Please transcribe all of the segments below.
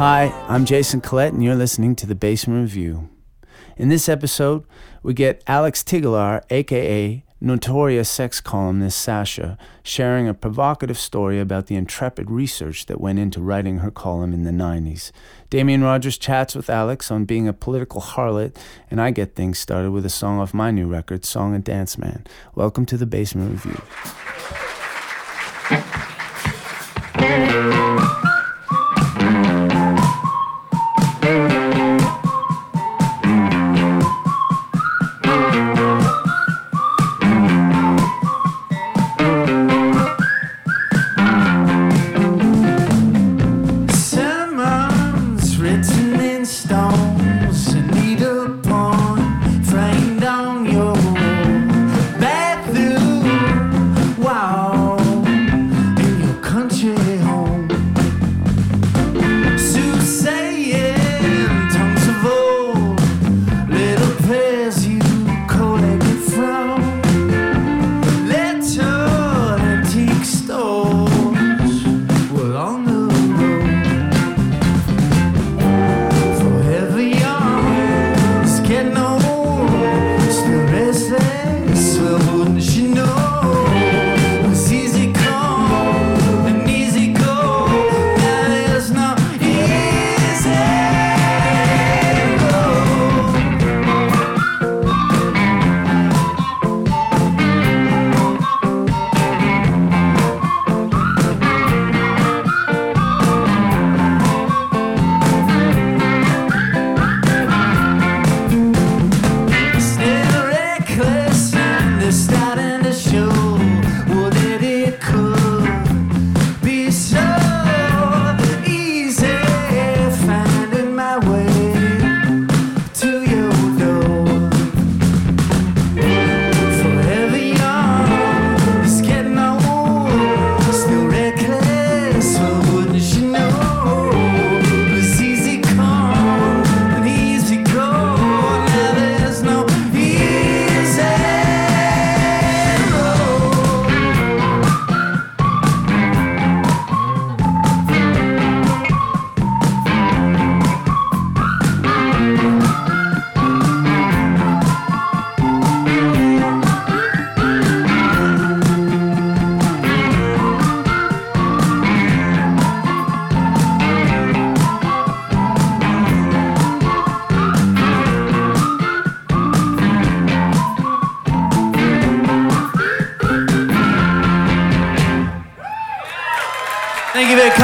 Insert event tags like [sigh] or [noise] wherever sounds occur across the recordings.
Hi, I'm Jason Collett, and you're listening to the Basement Review. In this episode, we get Alex Tigchelaar, aka notorious sex columnist Sasha, sharing a provocative story about the intrepid research that went into writing her column in the 90s. Damian Rogers chats with Alex on being a political harlot, and I get things started with a song off my new record, Song and Dance Man. Welcome to the Basement Review. [laughs]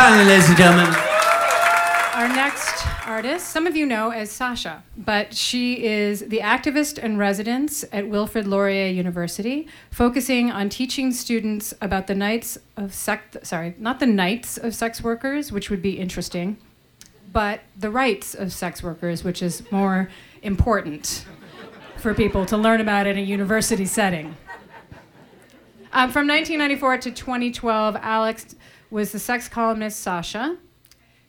Kindly, ladies and gentlemen. Our next artist, some of you know as Sasha, but she is the activist in residence at Wilfrid Laurier University, focusing on teaching students about the nights of sex, sorry, not the of sex workers, which would be interesting, but the rights of sex workers, which is more important for people to learn about in a university setting. Um, from 1994 to 2012, Alex was the sex columnist Sasha.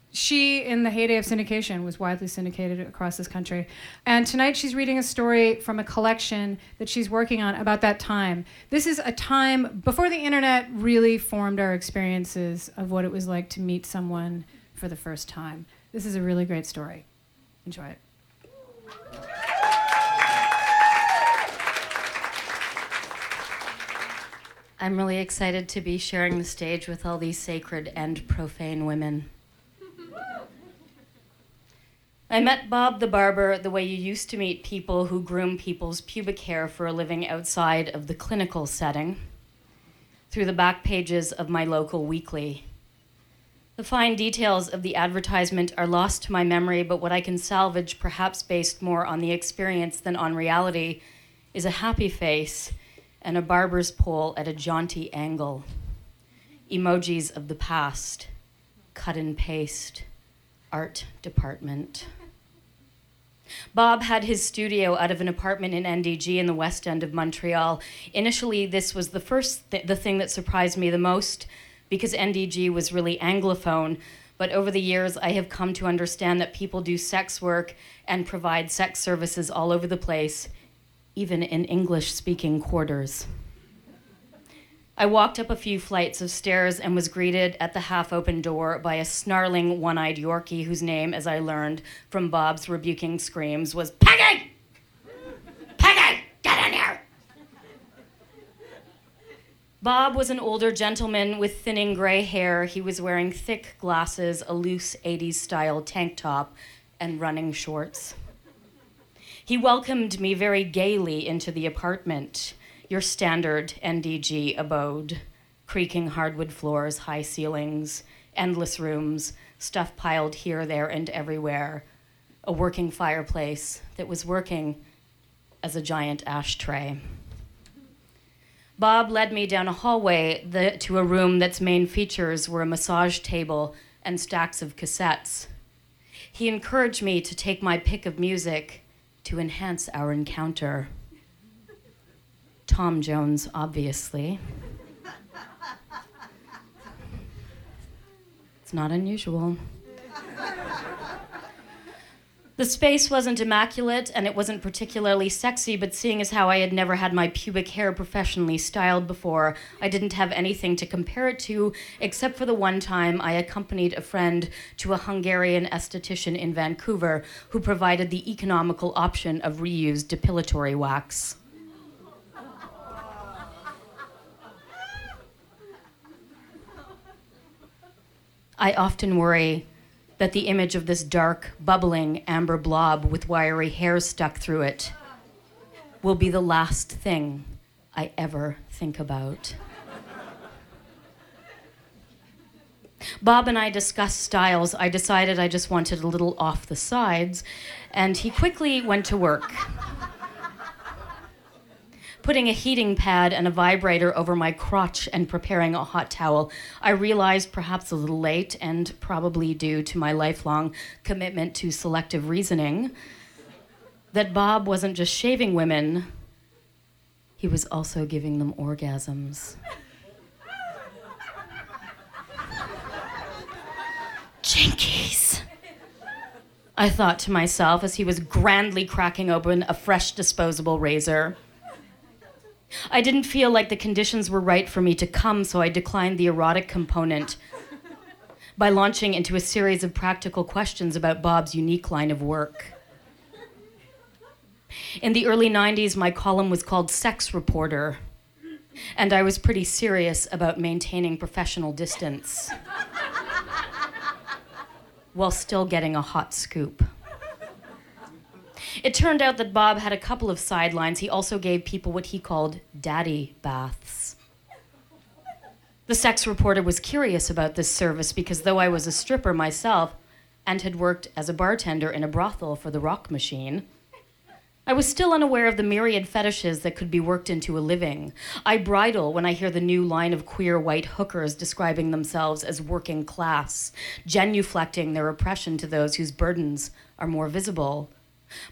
She, in the heyday of syndication, was widely syndicated across this country. And tonight she's reading a story from a collection that she's working on about that time. This is a time before the internet really formed our experiences of what it was like to meet someone for the first time. This is a really great story. Enjoy it. I'm really excited to be sharing the stage with all these sacred and profane women. I met Bob the barber the way you used to meet people who groom people's pubic hair for a living outside of the clinical setting, through the back pages of my local weekly. The fine details of the advertisement are lost to my memory, but what I can salvage, perhaps based more on the experience than on reality, is a happy face and a barber's pole at a jaunty angle. Emojis of the past, cut and paste, art department. Bob had his studio out of an apartment in NDG in the west end of Montreal. Initially, this was the first th- the thing that surprised me the most because NDG was really anglophone, but over the years I have come to understand that people do sex work and provide sex services all over the place, even in English speaking quarters. I walked up a few flights of stairs and was greeted at the half open door by a snarling, one eyed Yorkie whose name, as I learned from Bob's rebuking screams, was Peggy! Peggy! Get in here! Bob was an older gentleman with thinning gray hair. He was wearing thick glasses, a loose 80s style tank top, and running shorts. He welcomed me very gaily into the apartment your standard NDG abode creaking hardwood floors, high ceilings, endless rooms, stuff piled here, there, and everywhere, a working fireplace that was working as a giant ashtray. Bob led me down a hallway the, to a room that's main features were a massage table and stacks of cassettes. He encouraged me to take my pick of music to enhance our encounter. Tom Jones, obviously. It's not unusual. The space wasn't immaculate and it wasn't particularly sexy, but seeing as how I had never had my pubic hair professionally styled before, I didn't have anything to compare it to except for the one time I accompanied a friend to a Hungarian esthetician in Vancouver who provided the economical option of reused depilatory wax. I often worry that the image of this dark, bubbling amber blob with wiry hair stuck through it will be the last thing I ever think about. Bob and I discussed styles. I decided I just wanted a little off the sides, and he quickly went to work putting a heating pad and a vibrator over my crotch and preparing a hot towel. I realized, perhaps a little late, and probably due to my lifelong commitment to selective reasoning, that Bob wasn't just shaving women, he was also giving them orgasms. Jinkies. I thought to myself as he was grandly cracking open a fresh disposable razor. I didn't feel like the conditions were right for me to come, so I declined the erotic component [laughs] by launching into a series of practical questions about Bob's unique line of work. In the early 90s, my column was called Sex Reporter, and I was pretty serious about maintaining professional distance [laughs] while still getting a hot scoop. It turned out that Bob had a couple of sidelines. He also gave people what he called daddy baths. The sex reporter was curious about this service because though I was a stripper myself and had worked as a bartender in a brothel for the rock machine, I was still unaware of the myriad fetishes that could be worked into a living. I bridle when I hear the new line of queer white hookers describing themselves as working class, genuflecting their oppression to those whose burdens are more visible.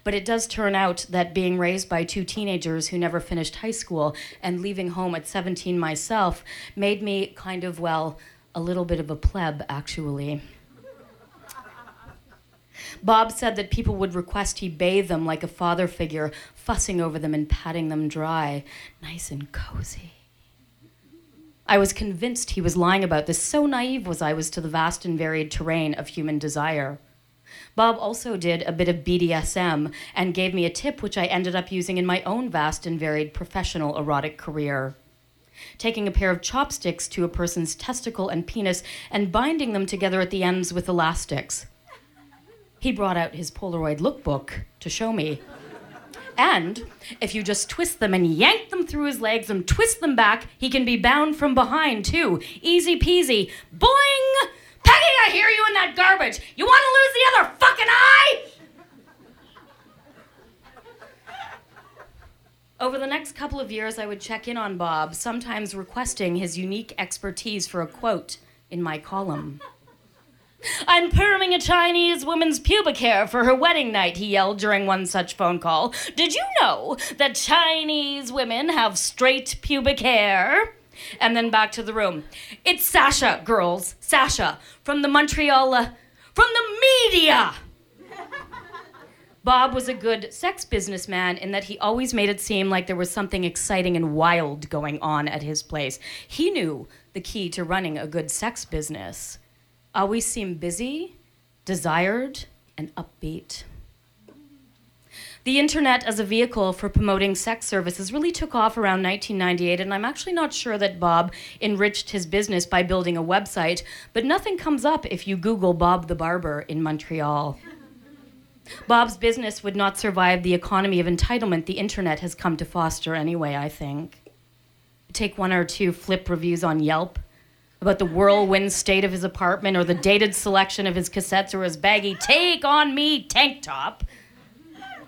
But it does turn out that being raised by two teenagers who never finished high school and leaving home at 17 myself made me kind of, well, a little bit of a pleb, actually. Bob said that people would request he bathe them like a father figure, fussing over them and patting them dry, nice and cozy. I was convinced he was lying about this, so naive was I was to the vast and varied terrain of human desire. Bob also did a bit of BDSM and gave me a tip which I ended up using in my own vast and varied professional erotic career. Taking a pair of chopsticks to a person's testicle and penis and binding them together at the ends with elastics. He brought out his Polaroid lookbook to show me. And if you just twist them and yank them through his legs and twist them back, he can be bound from behind too. Easy peasy. Boing! I hear you in that garbage. You want to lose the other fucking eye? Over the next couple of years, I would check in on Bob, sometimes requesting his unique expertise for a quote in my column. I'm perming a Chinese woman's pubic hair for her wedding night, he yelled during one such phone call. Did you know that Chinese women have straight pubic hair? And then back to the room. It's Sasha, girls. Sasha from the Montreal, uh, from the media. [laughs] Bob was a good sex businessman in that he always made it seem like there was something exciting and wild going on at his place. He knew the key to running a good sex business. Always seem busy, desired, and upbeat. The internet as a vehicle for promoting sex services really took off around 1998, and I'm actually not sure that Bob enriched his business by building a website, but nothing comes up if you Google Bob the Barber in Montreal. Bob's business would not survive the economy of entitlement the internet has come to foster anyway, I think. Take one or two flip reviews on Yelp about the whirlwind state of his apartment or the dated selection of his cassettes or his baggy take on me tank top.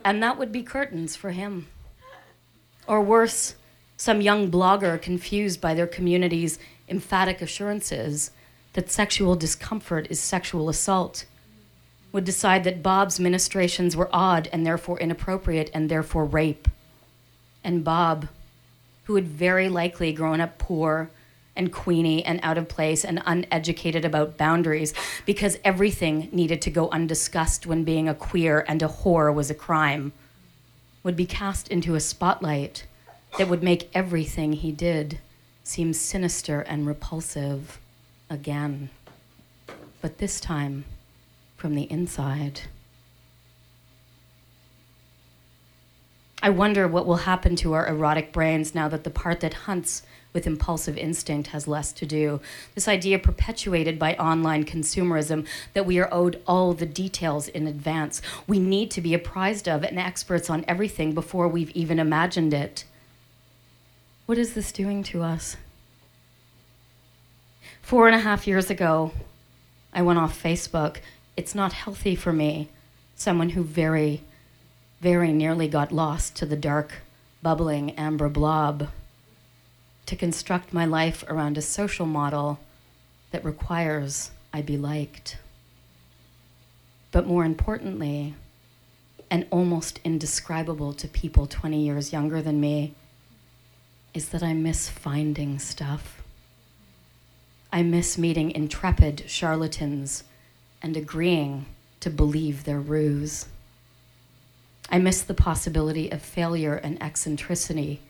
And that would be curtains for him. Or worse, some young blogger confused by their community's emphatic assurances that sexual discomfort is sexual assault would decide that Bob's ministrations were odd and therefore inappropriate and therefore rape. And Bob, who had very likely grown up poor and queenie and out of place and uneducated about boundaries because everything needed to go undiscussed when being a queer and a whore was a crime, would be cast into a spotlight that would make everything he did seem sinister and repulsive again. But this time, from the inside. I wonder what will happen to our erotic brains now that the part that hunts with impulsive instinct has less to do. This idea perpetuated by online consumerism that we are owed all the details in advance. We need to be apprised of and experts on everything before we've even imagined it. What is this doing to us? Four and a half years ago, I went off Facebook. It's not healthy for me, someone who very, very nearly got lost to the dark, bubbling amber blob, to construct my life around a social model that requires I be liked. But more importantly, and almost indescribable to people 20 years younger than me, is that I miss finding stuff. I miss meeting intrepid charlatans and agreeing to believe their ruse. I miss the possibility of failure and eccentricity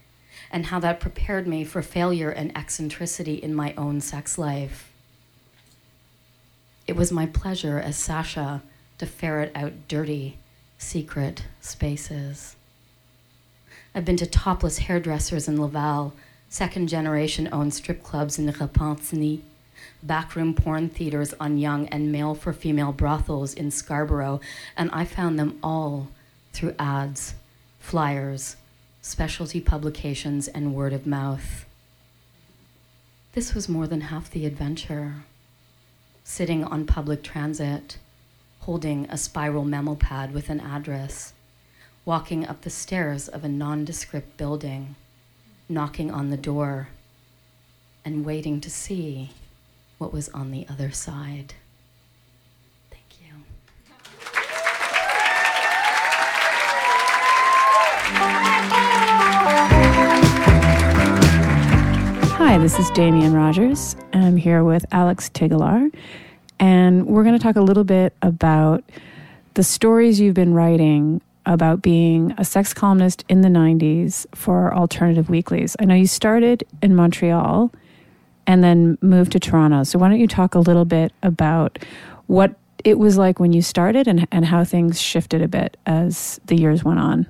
and how that prepared me for failure and eccentricity in my own sex life. It was my pleasure as Sasha to ferret out dirty, secret spaces. I've been to topless hairdressers in Laval, second generation owned strip clubs in Repentigny, backroom porn theaters on Yonge and male for female brothels in Scarborough, and I found them all through ads, flyers, specialty publications, and word of mouth. This was more than half the adventure. Sitting on public transit, holding a spiral memo pad with an address, walking up the stairs of a nondescript building, knocking on the door, and waiting to see what was on the other side. Hi, this is Damian Rogers. I'm here with Alex Tigchelaar, and we're going to talk a little bit about the stories you've been writing about being a sex columnist in the 90s for alternative weeklies. I know you started in Montreal and then moved to Toronto. So, why don't you talk a little bit about what it was like when you started and, and how things shifted a bit as the years went on?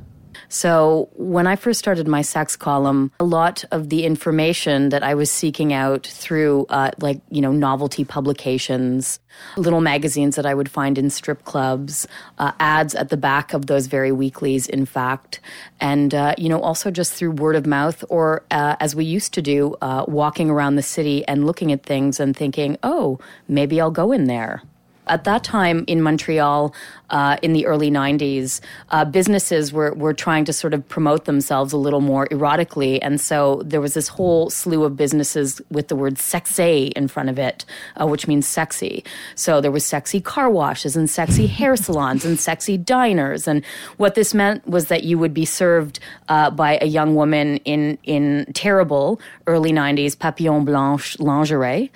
So, when I first started my sex column, a lot of the information that I was seeking out through, uh, like, you know, novelty publications, little magazines that I would find in strip clubs, uh, ads at the back of those very weeklies, in fact, and, uh, you know, also just through word of mouth or, uh, as we used to do, uh, walking around the city and looking at things and thinking, oh, maybe I'll go in there. At that time in Montreal, uh, in the early 90s, uh, businesses were, were trying to sort of promote themselves a little more erotically. And so there was this whole slew of businesses with the word sexy in front of it, uh, which means sexy. So there was sexy car washes and sexy [laughs] hair salons and sexy diners. And what this meant was that you would be served uh, by a young woman in, in terrible early 90s papillon blanche lingerie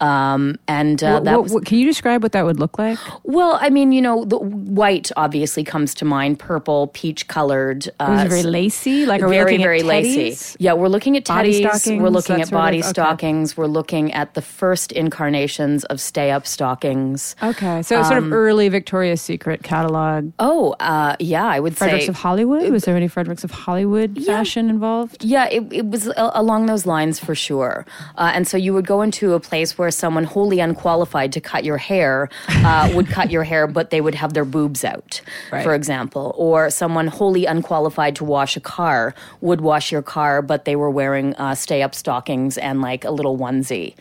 Um, and uh, What- that what- was what- can you describe what that would look like? well. I mean, you know, the white obviously comes to mind. Purple, peach colored. Uh, very lacy? Like, very very lacy. Yeah, we're looking at Body teddies. stockings, we're looking at body okay. stockings. We're looking at the first incarnations of stay up stockings. Okay, so sort of early Victoria's Secret catalog. Oh, uh, yeah, I would Fredericks say Fredericks of Hollywood. Was there any Fredericks of Hollywood fashion involved? Yeah, it, it was along those lines for sure. Uh, and so you would go into a place where someone wholly unqualified to cut your hair uh, [laughs] would cut your hair, but they would have their boobs out, Right. for example. Or someone wholly unqualified to wash a car would wash your car, but they were wearing uh, stay up stockings and like a little onesie.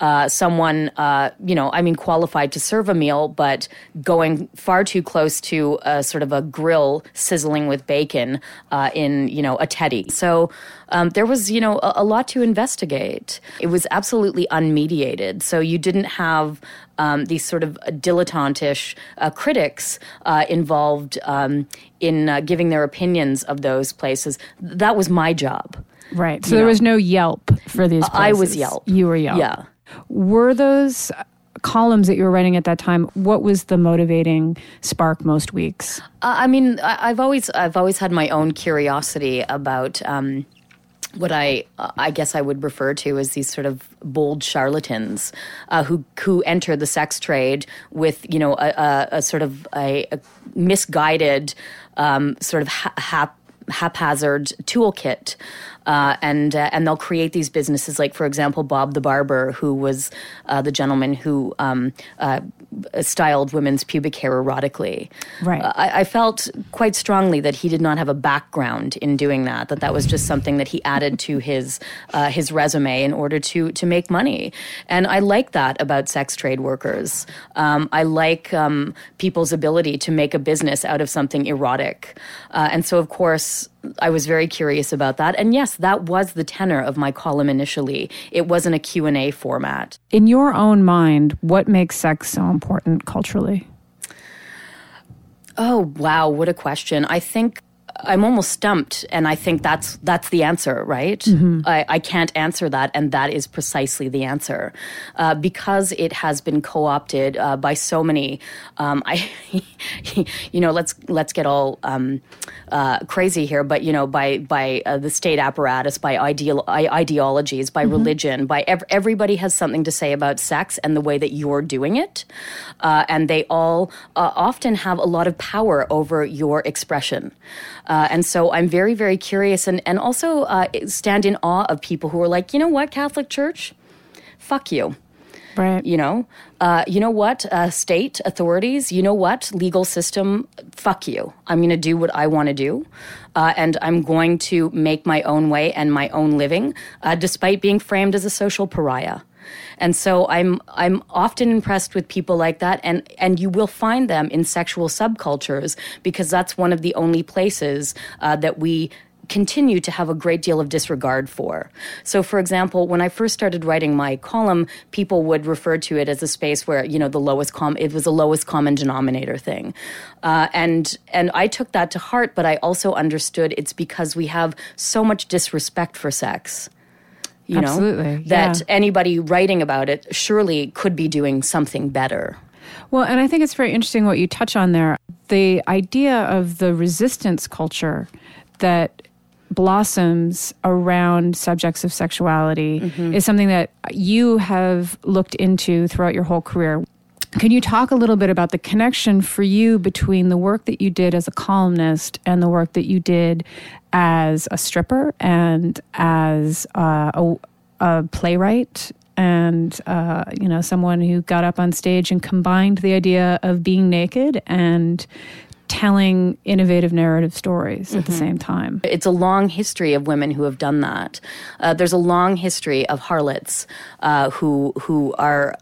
Uh, someone, uh, you know, I mean, qualified to serve a meal, but going far too close to a sort of a grill sizzling with bacon uh, in, you know, a teddy. So um, there was, you know, a, a lot to investigate. It was absolutely unmediated. So you didn't have um, these sort of dilettantish uh, critics uh, involved um, in uh, giving their opinions of those places. That was my job. Right. So You there know. was no Yelp for these. Places. I was Yelp. You were Yelp. Yeah. Were those columns that you were writing at that time? What was the motivating spark most weeks? Uh, I mean, I, I've always I've always had my own curiosity about um, what I I guess I would refer to as these sort of bold charlatans uh, who who enter the sex trade with you know a, a, a sort of a, a misguided um, sort of ha- hap- haphazard toolkit. Uh, and uh, and they'll create these businesses, like for example, Bob the barber, who was uh, the gentleman who um, uh, styled women's pubic hair erotically. Right. Uh, I, I felt quite strongly that he did not have a background in doing that. That that was just something that he added to his uh, his resume in order to to make money. And I like that about sex trade workers. Um, I like um, people's ability to make a business out of something erotic. Uh, and so, of course. I was very curious about that. And yes, that was the tenor of my column initially. It wasn't a Q&A format. In your own mind, what makes sex so important culturally? Oh, wow, what a question. I think I'm almost stumped and I think that's that's the answer, right? I, I can't answer that and that is precisely the answer. Uh, because it has been co-opted uh, by so many um, I [laughs] you know, let's let's get all um, uh, crazy here, but you know, by by uh, the state apparatus, by ideal ideologies, by religion, by ev- everybody has something to say about sex and the way that you're doing it, uh, and they all uh, often have a lot of power over your expression. Uh, and so I'm very, very curious, and and also uh, stand in awe of people who are like, you know what, Catholic Church, fuck you. Right. you know? Uh, you know what uh, state authorities? You know what legal system? Fuck you. I'm going to do what i want to do. Uh, and i'm going to make my own way and my own living uh, despite being framed as a social pariah and so I'm I'm often impressed with people like that, and and you will find them in sexual subcultures because that's one of the only places uh, that we continue to have a great deal of disregard for. So, for example, when I first started writing my column, people would refer to it as a space where you know the lowest com it was the lowest common denominator thing, uh, and and I took that to heart. But I also understood it's because we have so much disrespect for sex. You Absolutely, know that yeah. anybody writing about it surely could be doing something better. Well, and I think it's very interesting what you touch on there. The idea of the resistance culture that blossoms around subjects of sexuality mm-hmm. is something that you have looked into throughout your whole career. Can you talk a little bit about the connection for you between the work that you did as a columnist and the work that you did as a stripper and as uh, a, a playwright and uh, you know someone who got up on stage and combined the idea of being naked and telling innovative narrative stories at the same time. It's a long history of women who have done that. Uh, there's a long history of harlots uh, who who are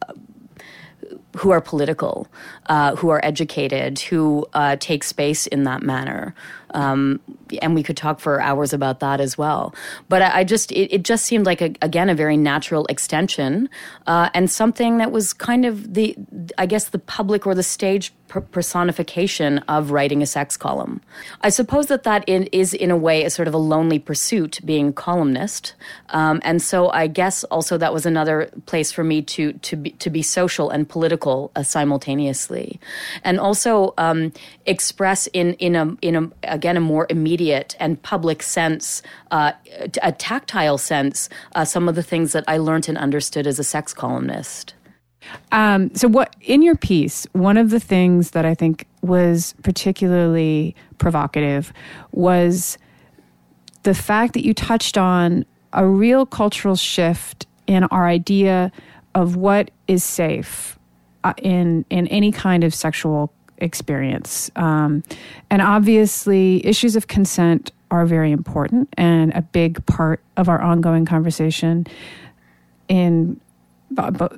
who are political, uh, who are educated, who uh, take space in that manner. Um, and we could talk for hours about that as well. But I, I just, it, it, just seemed like, a, again, a very natural extension uh, and something that was kind of the, I guess, the public or the stage personification of writing a sex column. I suppose that that in, is, in a way, a sort of a lonely pursuit, being columnist. Um, and so I guess also that was another place for me to to be, to be social and political uh, simultaneously, and also um, express in in a in a again a more immediate and public sense, uh, a tactile sense, uh, some of the things that I learned and understood as a sex columnist. Um, so, what in your piece, one of the things that I think was particularly provocative was the fact that you touched on a real cultural shift in our idea of what is safe uh, in in any kind of sexual experience, um, and obviously, issues of consent are very important and a big part of our ongoing conversation in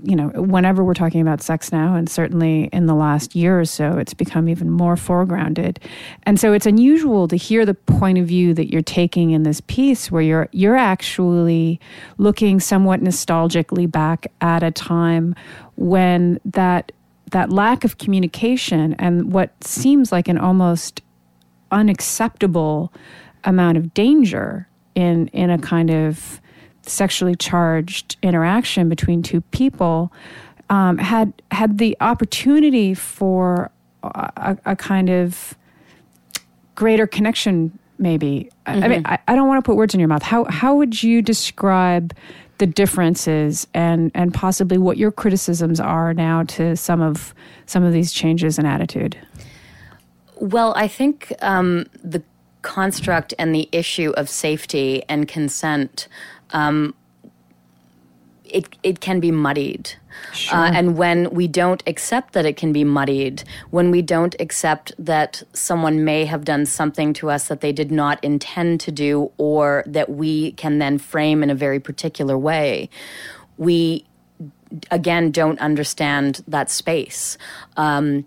you know, whenever we're talking about sex now, and certainly in the last year or so, it's become even more foregrounded. And so it's unusual to hear the point of view that you're taking in this piece, where you're you're actually looking somewhat nostalgically back at a time when that that lack of communication and what seems like an almost unacceptable amount of danger in in a kind of sexually charged interaction between two people um, had had the opportunity for a, a, kind of greater connection maybe mm-hmm. I, mean mm-hmm. I, I don't want to put words in your mouth how how would you describe the differences and and possibly what your criticisms are now to some of some of these changes in attitude? Well i think um, the construct and the issue of safety and consent um, it, it can be muddied. Sure. Uh, and when we don't accept that it can be muddied, when we don't accept that someone may have done something to us that they did not intend to do, or that we can then frame in a very particular way, we again don't understand that space. Um,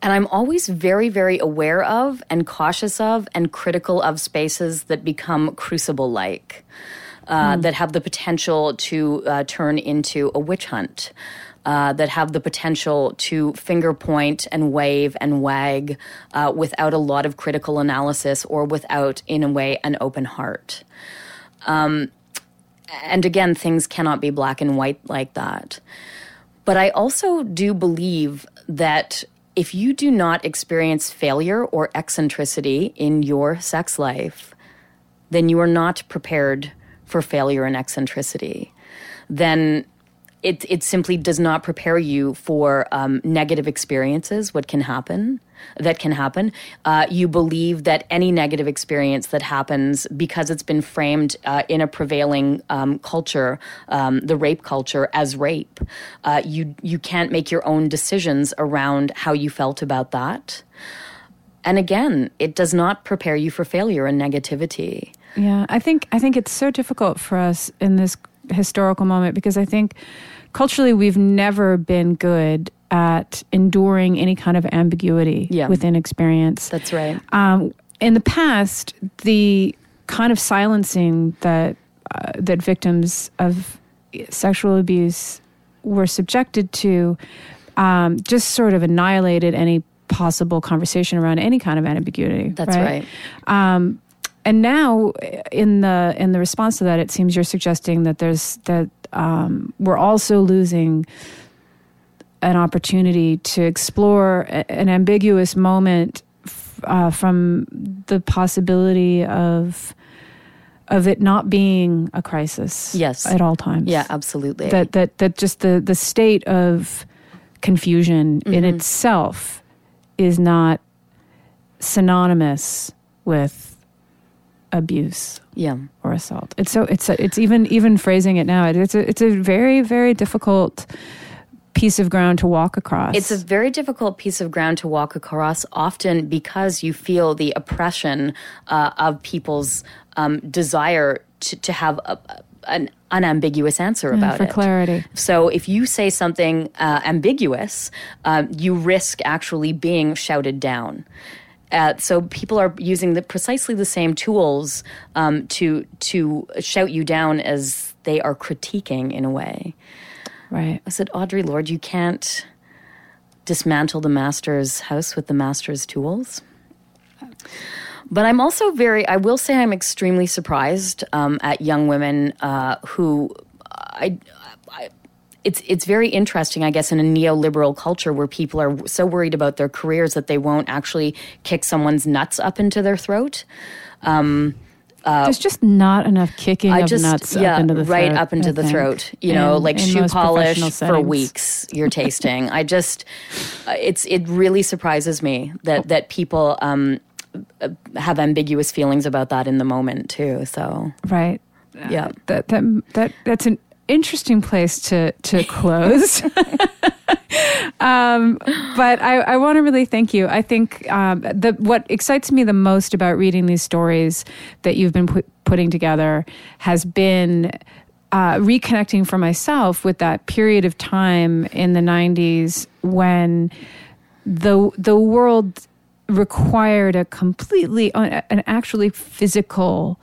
and I'm always very, very aware of and cautious of and critical of spaces that become crucible like uh, mm. that have the potential to uh, turn into a witch hunt. Uh, that have the potential to finger point and wave and wag uh, without a lot of critical analysis or without, in a way, an open heart. Um, and again, things cannot be black and white like that. But I also do believe that if you do not experience failure or eccentricity in your sex life, then you are not prepared for failure and eccentricity, then it, it simply does not prepare you for um, negative experiences, what can happen, that can happen. Uh, you believe that any negative experience that happens, because it's been framed uh, in a prevailing um, culture, um, the rape culture, as rape, uh, you, you can't make your own decisions around how you felt about that. And again, it does not prepare you for failure and negativity. Yeah, I think I think it's so difficult for us in this historical moment because I think culturally we've never been good at enduring any kind of ambiguity yeah. within experience. That's right. Um, in the past, the kind of silencing that uh, that victims of sexual abuse were subjected to um, just sort of annihilated any possible conversation around any kind of ambiguity. That's right. right. Um, and now in the in the response to that it seems you're suggesting that there's that um, we're also losing an opportunity to explore an ambiguous moment uh, from the possibility of of it not being a crisis yes. at all times. Yeah absolutely. That that that just the the state of confusion mm-hmm. in itself is not synonymous with abuse yeah or assault it's so it's a, it's even even phrasing it now it's a it's a very very difficult piece of ground to walk across it's a very difficult piece of ground to walk across often because you feel the oppression uh, of people's um, desire to, to have a, an unambiguous answer about for it. For clarity. So if you say something uh, ambiguous, uh, you risk actually being shouted down. Uh, so people are using the, precisely the same tools um, to to shout you down as they are critiquing in a way. Right. I said, Audre Lorde, you can't dismantle the master's house with the master's tools. But I'm also very, I will say, I'm extremely surprised um, at young women uh, who I, I, it's it's very interesting, I guess, in a neoliberal culture where people are so worried about their careers that they won't actually kick someone's nuts up into their throat. Um, There's just not enough kicking I of just nuts yeah, up into the right throat, up into I the think, throat. You know, in- like in shoe polish for weeks. You're [laughs] tasting. I just, uh, it's it really surprises me that that people um, uh, have ambiguous feelings about that in the moment too. So Right. yeah, That that that that's an interesting place to to close. [laughs] um, but I, I want to really thank you. I think um, the what excites me the most about reading these stories that you've been put, putting together has been uh, reconnecting for myself with that period of time in the '90s when the the world required a completely an actually physical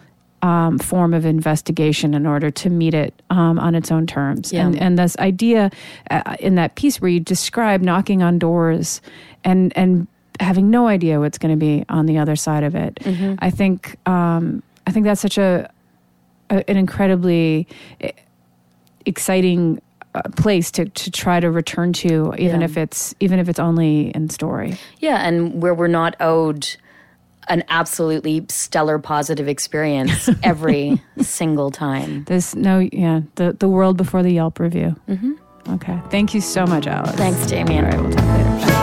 um, form of investigation in order to meet it um, on its own terms. Yeah. And and this idea uh, in that piece where you describe knocking on doors and and having no idea what's going to be on the other side of it. I think um, I think that's such a, a an incredibly eh, exciting uh, place to, to try to return to even Yeah. if it's even if it's only in story yeah, and where we're not owed an absolutely stellar positive experience [laughs] every single time. there's no yeah the the world before the yelp review mm-hmm. okay thank you so much alex Thanks, Damian. all right we'll talk later Bye.